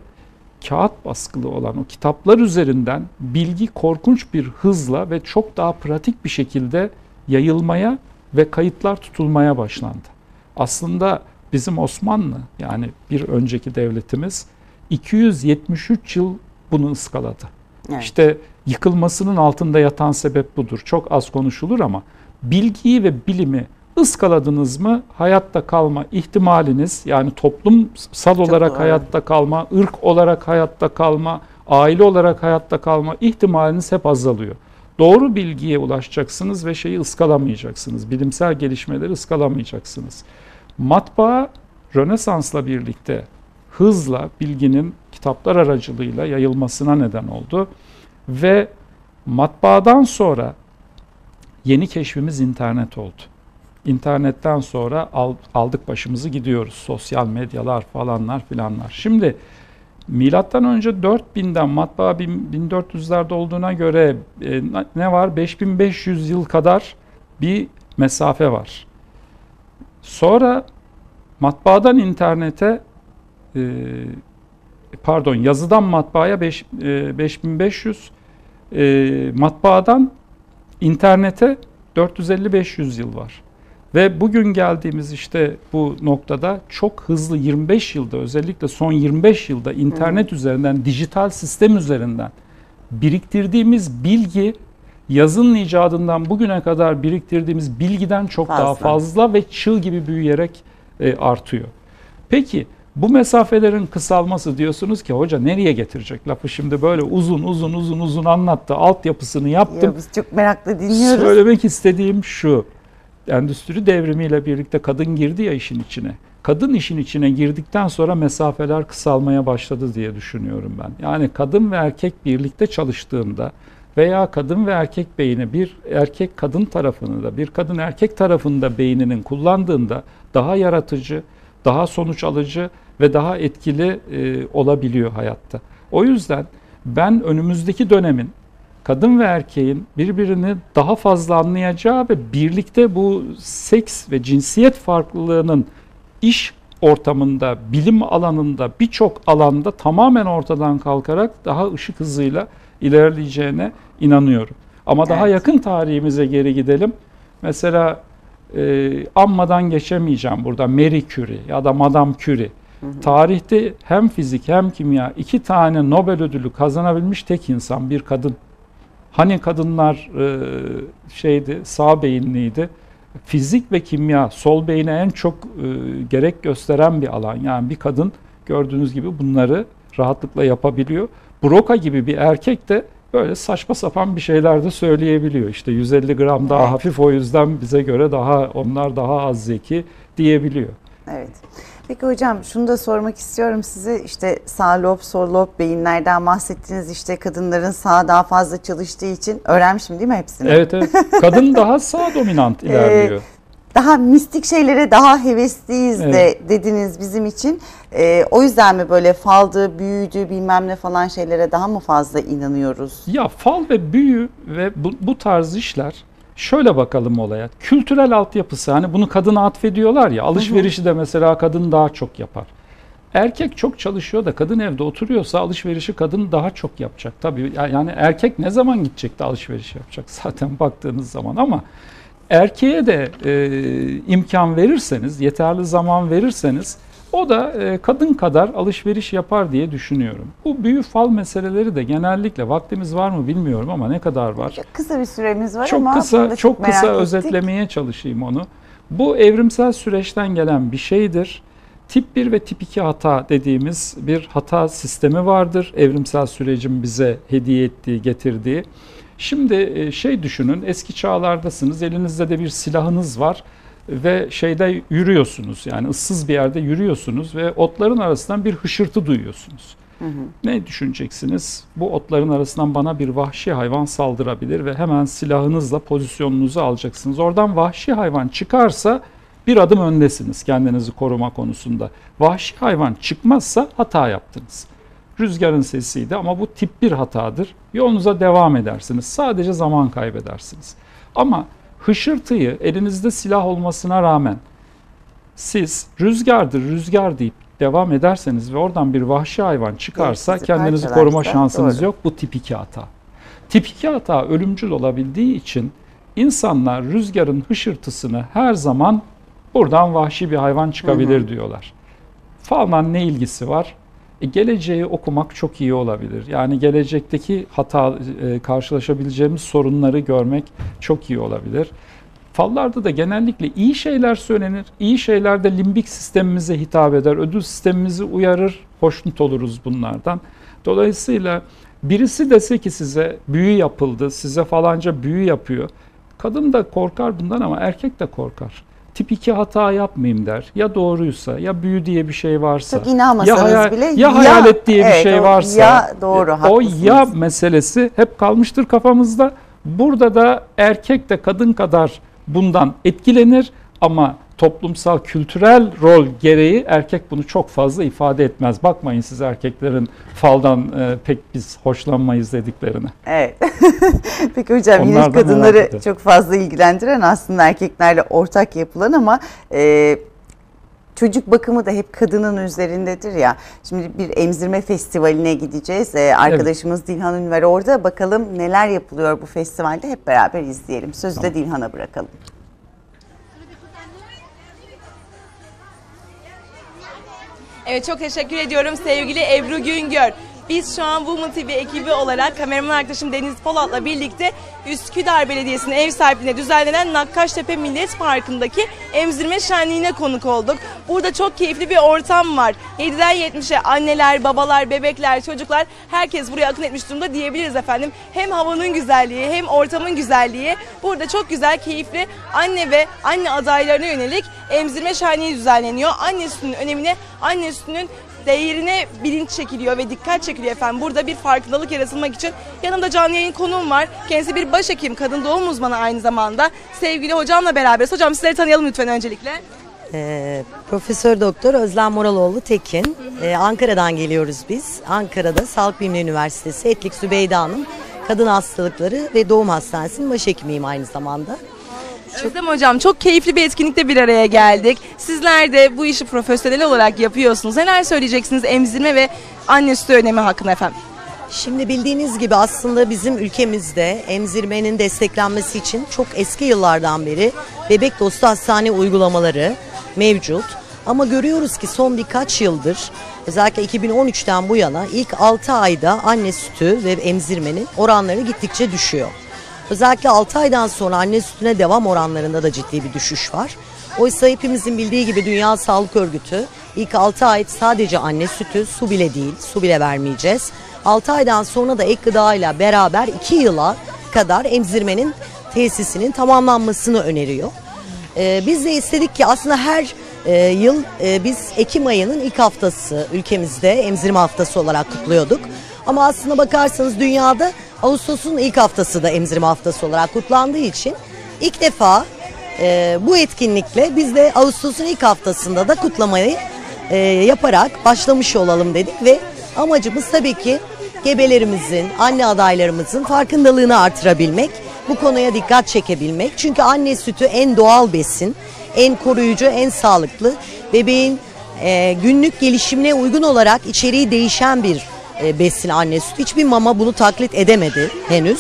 kağıt baskılı olan o kitaplar üzerinden bilgi korkunç bir hızla ve çok daha pratik bir şekilde yayılmaya ve kayıtlar tutulmaya başlandı. Aslında bizim Osmanlı yani bir önceki devletimiz 273 yıl bunu ıskaladı. Evet. İşte yıkılmasının altında yatan sebep budur. Çok az konuşulur ama bilgiyi ve bilimi ıskaladınız mı hayatta kalma ihtimaliniz yani toplumsal Çok olarak doğru. hayatta kalma, ırk olarak hayatta kalma, aile olarak hayatta kalma ihtimaliniz hep azalıyor. Doğru bilgiye ulaşacaksınız ve şeyi ıskalamayacaksınız. Bilimsel gelişmeleri ıskalamayacaksınız. Matbaa Rönesans'la birlikte hızla bilginin kitaplar aracılığıyla yayılmasına neden oldu. Ve matbaadan sonra yeni keşfimiz internet oldu. İnternetten sonra aldık başımızı gidiyoruz. Sosyal medyalar falanlar filanlar. Şimdi Milattan önce 4000'den matbaa 1400'lerde olduğuna göre e, ne var? 5500 yıl kadar bir mesafe var. Sonra matbaadan internete e, pardon yazıdan matbaaya 5, e, 5500 e, matbaadan internete 450-500 yıl var. Ve bugün geldiğimiz işte bu noktada çok hızlı 25 yılda özellikle son 25 yılda internet üzerinden dijital sistem üzerinden biriktirdiğimiz bilgi yazının icadından bugüne kadar biriktirdiğimiz bilgiden çok Fazla. daha fazla ve çığ gibi büyüyerek e, artıyor. Peki bu mesafelerin kısalması diyorsunuz ki hoca nereye getirecek lafı şimdi böyle uzun uzun uzun uzun anlattı. Altyapısını yaptım. Ya biz çok merakla dinliyoruz. Söylemek istediğim şu. Endüstri devrimiyle birlikte kadın girdi ya işin içine. Kadın işin içine girdikten sonra mesafeler kısalmaya başladı diye düşünüyorum ben. Yani kadın ve erkek birlikte çalıştığında veya kadın ve erkek beyni bir erkek kadın tarafını da bir kadın erkek tarafında beyninin kullandığında daha yaratıcı, daha sonuç alıcı ve daha etkili e, olabiliyor hayatta. O yüzden ben önümüzdeki dönemin kadın ve erkeğin birbirini daha fazla anlayacağı ve birlikte bu seks ve cinsiyet farklılığının iş ortamında, bilim alanında, birçok alanda tamamen ortadan kalkarak daha ışık hızıyla ilerleyeceğine inanıyorum. Ama daha Evet. yakın tarihimize geri gidelim. Mesela e, anmadan geçemeyeceğim burada Marie Curie ya da Madame Curie. Tarihte hem fizik hem kimya iki tane Nobel ödülü kazanabilmiş tek insan bir kadın. Hani kadınlar e, şeydi sağ beyinliydi. Fizik ve kimya sol beyine en çok e, gerek gösteren bir alan. Yani bir kadın gördüğünüz gibi bunları rahatlıkla yapabiliyor. Broca gibi bir erkek de böyle saçma sapan bir şeyler de söyleyebiliyor. İşte 150 gram daha Evet. hafif o yüzden bize göre daha onlar daha az zeki diyebiliyor. Evet. Peki hocam şunu da sormak istiyorum size işte sağ lob, sol lob beyinlerden bahsettiniz işte kadınların sağ daha fazla çalıştığı için öğrenmişim değil mi hepsini? Evet evet. Kadın daha sağ dominant ilerliyor. Daha mistik şeylere daha hevesliyiz de Evet. dediniz bizim için. Ee, o yüzden mi böyle faldı, büyüdü bilmem ne falan şeylere daha mı fazla inanıyoruz? Ya fal ve büyü ve bu, bu tarz işler şöyle bakalım olaya. Kültürel altyapısı hani bunu kadına atfediyorlar ya alışverişi de mesela kadın daha çok yapar. Erkek çok çalışıyor da kadın evde oturuyorsa alışverişi kadın daha çok yapacak. Tabii ya- yani erkek ne zaman gidecek de alışveriş yapacak zaten baktığınız zaman ama erkeğe de e, imkan verirseniz, yeterli zaman verirseniz o da e, kadın kadar alışveriş yapar diye düşünüyorum. Bu büyü fal meseleleri de genellikle vaktimiz var mı bilmiyorum ama ne kadar var? Çok kısa bir süremiz var Çok ama kısa çok kısa ettik. özetlemeye çalışayım onu. Bu evrimsel süreçten gelen bir şeydir. Tip 1 ve tip 2 hata dediğimiz bir hata sistemi vardır. Evrimsel sürecin bize hediye ettiği, getirdiği. Şimdi e, şey düşünün, eski çağlardasınız, elinizde de bir silahınız var ve şeyde yürüyorsunuz. Yani ıssız bir yerde yürüyorsunuz ve otların arasından bir hışırtı duyuyorsunuz. Ne düşüneceksiniz? Bu otların arasından bana bir vahşi hayvan saldırabilir ve hemen silahınızla pozisyonunuzu alacaksınız. Oradan vahşi hayvan çıkarsa bir adım öndesiniz kendinizi koruma konusunda. Vahşi hayvan çıkmazsa hata yaptınız. Rüzgarın sesiydi ama bu tip bir hatadır. Yolunuza devam edersiniz. Sadece zaman kaybedersiniz. Ama hışırtıyı elinizde silah olmasına rağmen siz rüzgardır rüzgar deyip devam ederseniz ve oradan bir vahşi hayvan çıkarsa sizi kendinizi koruma şansınız doğru. yok. Bu tip 2 hata. Tip 2 hata ölümcül olabildiği için insanlar rüzgarın hışırtısını her zaman buradan vahşi bir hayvan çıkabilir diyorlar. Falla ne ilgisi var? E, geleceği okumak çok iyi olabilir. Yani gelecekteki hata e, karşılaşabileceğimiz sorunları görmek çok iyi olabilir. Fallarda da genellikle iyi şeyler söylenir. İyi şeyler de limbik sistemimize hitap eder. Ödül sistemimizi uyarır. Hoşnut oluruz bunlardan. Dolayısıyla birisi dese ki size büyü yapıldı, size falanca büyü yapıyor. Kadın da korkar bundan ama erkek de korkar. Tip 2 hata yapmayayım der. Ya doğruysa ya büyü diye bir şey varsa. Çok inanmasanız hayal- bile ya, ya- hayalet diye bir evet, şey o varsa. ya doğru, o ya meselesi hep kalmıştır kafamızda. Burada da erkek de kadın kadar bundan etkilenir ama toplumsal kültürel rol gereği erkek bunu çok fazla ifade etmez. Bakmayın siz erkeklerin faldan e, pek biz hoşlanmayız dediklerine. Evet. Peki hocam yine Onlar kadınları çok fazla ilgilendiren aslında erkeklerle ortak yapılan ama e, çocuk bakımı da hep kadının üzerindedir ya. Şimdi bir emzirme festivaline gideceğiz. Ee, arkadaşımız Dilhan Ünver orada. Bakalım neler yapılıyor bu festivalde hep beraber izleyelim. Sözü de Dilhan'a bırakalım. Evet çok teşekkür ediyorum sevgili Ebru Güngör. Biz şu an Women TV ekibi olarak kameraman arkadaşım Deniz Polat'la birlikte Üsküdar Belediyesi'nin ev sahipliğinde düzenlenen Nakkaştepe Millet Parkı'ndaki emzirme şenliğine konuk olduk. Burada çok keyifli bir ortam var. 7'den 70'e anneler, babalar, bebekler, çocuklar herkes buraya akın etmiş durumda diyebiliriz efendim. Hem havanın güzelliği hem ortamın güzelliği. Burada çok güzel, keyifli anne ve anne adaylarına yönelik emzirme şenliği düzenleniyor. Anne sütünün önemine, anne sütünün değerine bilinç çekiliyor ve dikkat çekiliyor efendim. Burada bir farkındalık yaratılmak için yanımda canlı yayın konuğum var. Kendisi bir başhekim, kadın doğum uzmanı aynı zamanda. Sevgili hocamla beraberiz. Hocam sizleri tanıyalım lütfen öncelikle. Ee, Profesör Doktor Özlem Moraloğlu Tekin. Ee, Ankara'dan geliyoruz biz. Ankara'da Sağlık Bilimleri Üniversitesi Etlik Sübeyda Hanım Kadın Hastalıkları ve Doğum Hastanesi'nin başhekimiyim aynı zamanda. Özlem hocam çok keyifli bir etkinlikte bir araya geldik. Sizler de bu işi profesyonel olarak yapıyorsunuz. Neler söyleyeceksiniz emzirme ve anne sütü önemi hakkında efendim? Şimdi bildiğiniz gibi aslında bizim ülkemizde emzirmenin desteklenmesi için çok eski yıllardan beri bebek dostu hastane uygulamaları mevcut. Ama görüyoruz ki son birkaç yıldır özellikle 2013'ten bu yana ilk 6 ayda anne sütü ve emzirmenin oranları gittikçe düşüyor. Özellikle 6 aydan sonra anne sütüne devam oranlarında da ciddi bir düşüş var. Oysa hepimizin bildiği gibi Dünya Sağlık Örgütü ilk 6 ay sadece anne sütü, su bile değil, su bile vermeyeceğiz. 6 aydan sonra da ek gıdayla beraber 2 yıla kadar emzirmenin tesisinin tamamlanmasını öneriyor. Ee, biz de istedik ki aslında her e, yıl e, biz Ekim ayının ilk haftası ülkemizde emzirme haftası olarak kutluyorduk. Ama aslına bakarsanız dünyada Ağustos'un ilk haftası da emzirme haftası olarak kutlandığı için ilk defa e, bu etkinlikle biz de Ağustos'un ilk haftasında da kutlamayı e, yaparak başlamış olalım dedik ve amacımız tabii ki gebelerimizin, anne adaylarımızın farkındalığını artırabilmek, bu konuya dikkat çekebilmek. Çünkü anne sütü en doğal besin, en koruyucu, en sağlıklı, bebeğin e, günlük gelişimine uygun olarak içeriği değişen bir e, besin anne sütü. Hiçbir mama bunu taklit edemedi henüz.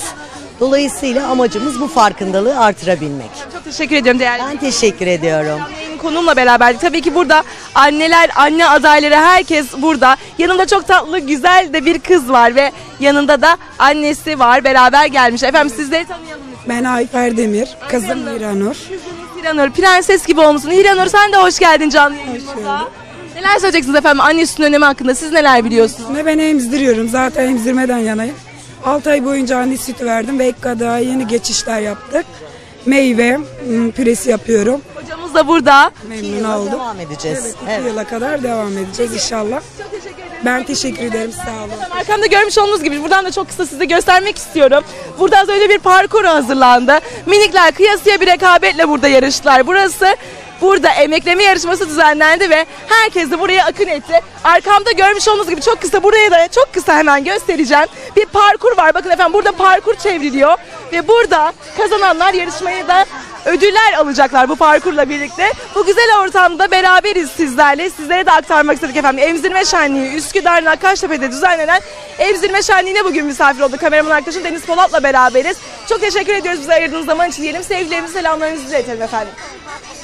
Dolayısıyla amacımız bu farkındalığı artırabilmek. Çok teşekkür ediyorum değerli Ben teşekkür ediyorum. Yayın konuğumla beraberdik. Tabii ki burada anneler, anne adayları herkes burada. Yanımda çok tatlı, güzel de bir kız var ve yanında da annesi var. Beraber gelmiş. Efendim sizleri tanıyalım. Ben Ayfer Demir, kızım Miranur. Hiranur, prenses gibi olmuşsun. Hiranur sen de hoş geldin canlı yayınımıza. Neler söyleyeceksiniz efendim anne sütünün önemi hakkında? Siz neler biliyorsunuz? Ve ben emzdiriyorum. Zaten emzirmeden yanayım. 6 ay boyunca anne sütü verdim ve ek gıdaya yeni geçişler yaptık. Meyve hmm, püresi yapıyorum. Hocamız da burada. Memnun oldum. devam edeceğiz. Evet, iki yıla kadar devam edeceğiz inşallah. Ben teşekkür ederim. Sağ olun. Arkamda görmüş olduğunuz gibi buradan da çok kısa size göstermek istiyorum. Burada az önce bir parkur hazırlandı. Minikler kıyasıya bir rekabetle burada yarıştılar. Burası burada emekleme yarışması düzenlendi ve herkes de buraya akın etti. Arkamda görmüş olduğunuz gibi çok kısa buraya da çok kısa hemen göstereceğim. Bir parkur var. Bakın efendim burada parkur çevriliyor ve burada kazananlar yarışmayı da ödüller alacaklar bu parkurla birlikte. Bu güzel ortamda beraberiz sizlerle. Sizlere de aktarmak istedik efendim. Emzirme Şenliği Üsküdar Nakkaştepe'de düzenlenen Emzirme Şenliği'ne bugün misafir olduk. Kameraman arkadaşım Deniz Polat'la beraberiz. Çok teşekkür ediyoruz bize ayırdığınız zaman için diyelim. Sevgilerimizi, selamlarımızı iletelim efendim.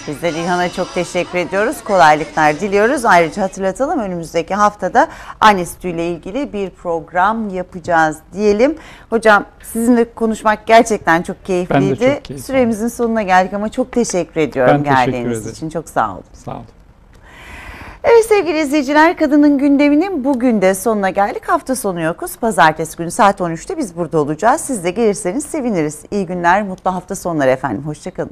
Biz de Dilhan'a çok teşekkür ediyoruz. Kolaylıklar diliyoruz. Ayrıca hatırlatalım önümüzdeki haftada anne sütüyle ilgili bir program yapacağız diyelim. Hocam sizinle konuşmak gerçekten çok keyifliydi. çok keyif Süremizin sonuna geldik ama çok teşekkür ediyorum Ben teşekkür geldiğiniz ederim. için. Çok sağ olun. Sağ olun. Evet sevgili izleyiciler kadının gündeminin bugün de sonuna geldik. Hafta sonu yokuz. Pazartesi günü saat 13'te biz burada olacağız. Siz de gelirseniz seviniriz. İyi günler, mutlu hafta sonları efendim. Hoşçakalın.